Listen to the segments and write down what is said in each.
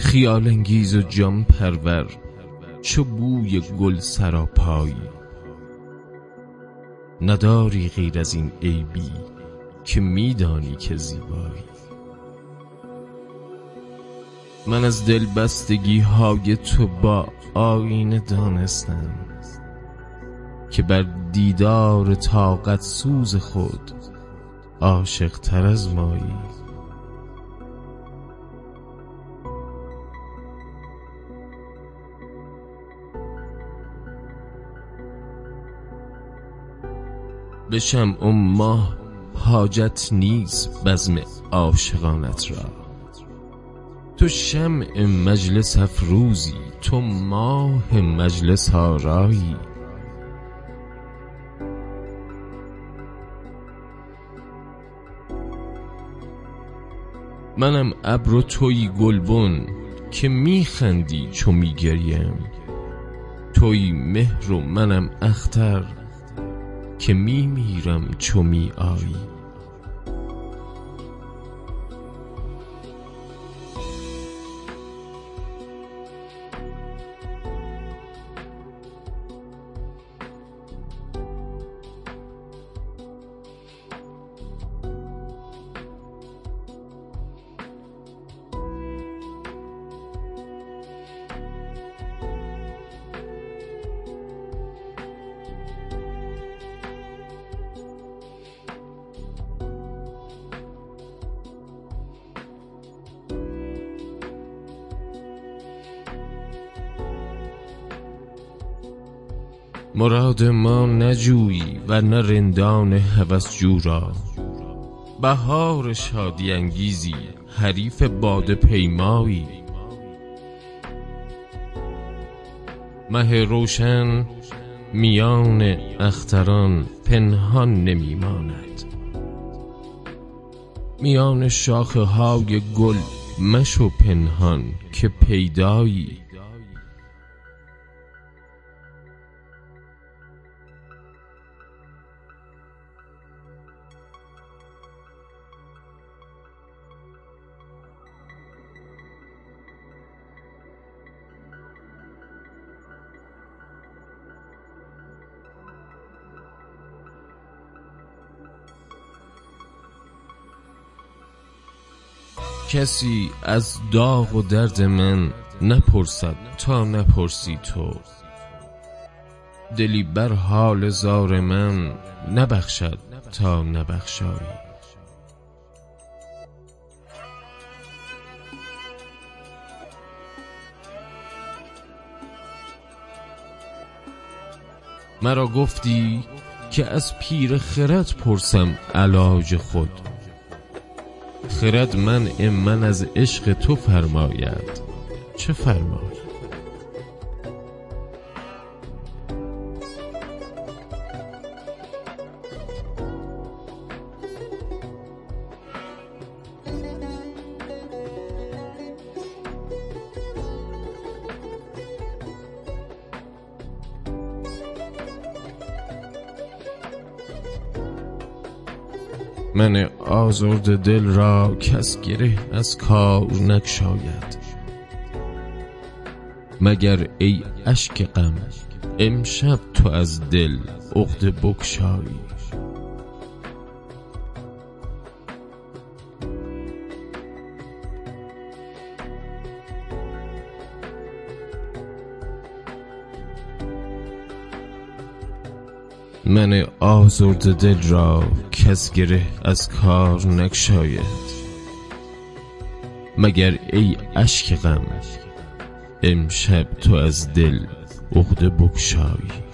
خیال انگیز و جان پرور چو بوی گل سراپایی نداری غیر از این عیبی که میدانی که زیبایی. من از دل بستگی های تو با آینه دانستم که بر دیدار طاقت سوز خود عاشق تر از مایی. به شمع ماه حاجت نیست بزم عاشقانت را. تو شمع مجلس افروزی تو ماه مجلس آرایی. منم ابر و توی گلبن که میخندی چو میگریم توی مهر و منم اختر که میمیرم چو می آیی مراد ما نجویی و نه رندان هوسجو را. بهار شادی انگیزی حریف باده پیمایی. مه روشن میان اختران پنهان نمی ماند میان شاخه های گل مشو پنهان که پیدایی. کسی از داغ و درد من نپرسد تا نپرسی تو. دلی بر حال زار من نبخشد تا نبخشایی. مرا گفتی که از پیر خرد پرسم علاج خود. خرد من من از عشق تو فرماید چه فرماید من آزرد دل را کس گره از کار نگشاید مگر ای اشک غم امشب تو از دل عقده بگشایی من آزرد دل را کس گره از کار نگشاید. مگر ای اشک غم امشب تو از دل عقده بگشایی.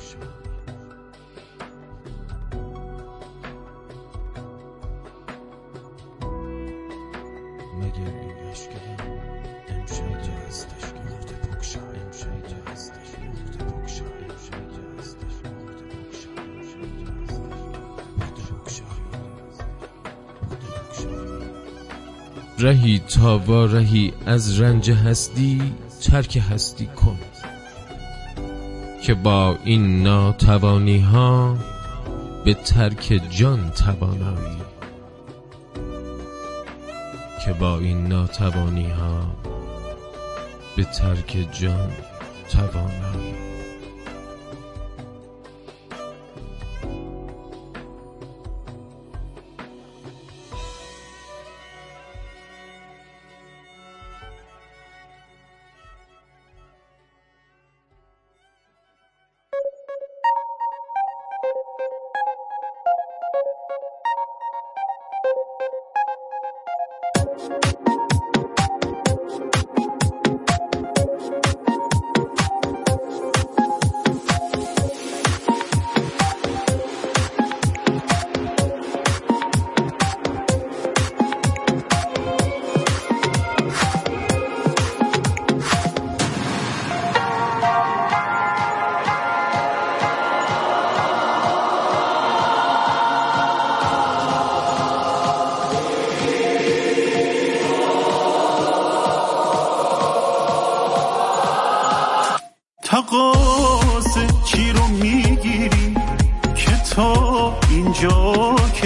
رهی تا رهی از رنج هستی ترک هستی کن که با این ناتوانی ها به ترک جان توانایی. که با این ناتوانی ها به ترک جان توانایی.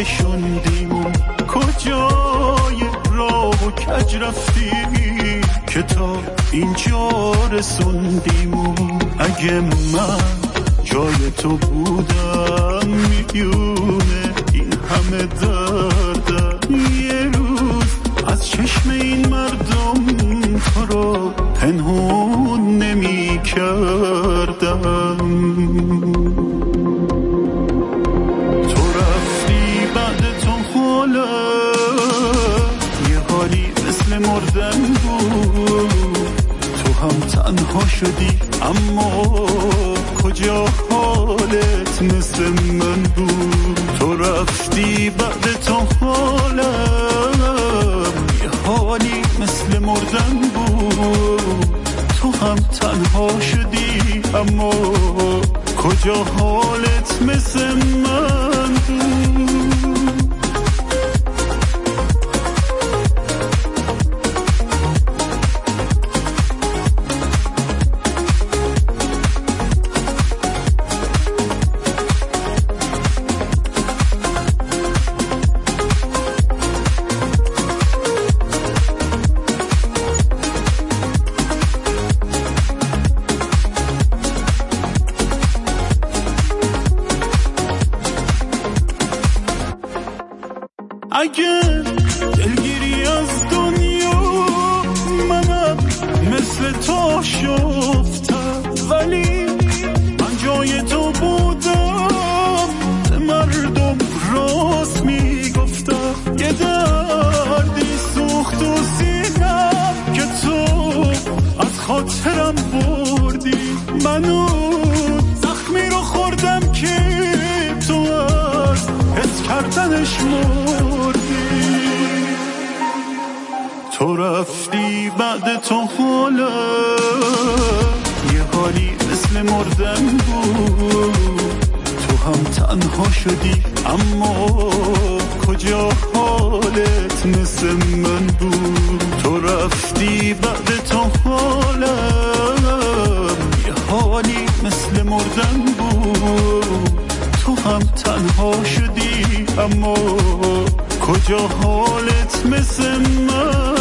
کشوندیم. کجای راه و کج رفتی که تا اینجا رسوندیم. اگه من جای تو بودم می‌دونه این همه دردم یه روز از چشم این مردم تو رو پنهون نمی کردم تنها شدی اما کجا حالت مثل من بود؟ اگه دلگیری از دنیا منم مثل تو شفتم ولی من جای تو بودم. به مردم راست می‌گفتم. یه دردی سوخت و سینم که تو از خاطرم بردی. منو زخمی رو خوردم که تو از حس کردنش مردی. تو رفتی بعد تو حالا. یه حالی مثل مردن بود. تو هم تنها شدی اما کجا حالت مثل من بود؟ تو رفتی بعد تو حالم یه حالی مثل مردن بود. تو هم تنها شدی اما کجا حالت مثل من؟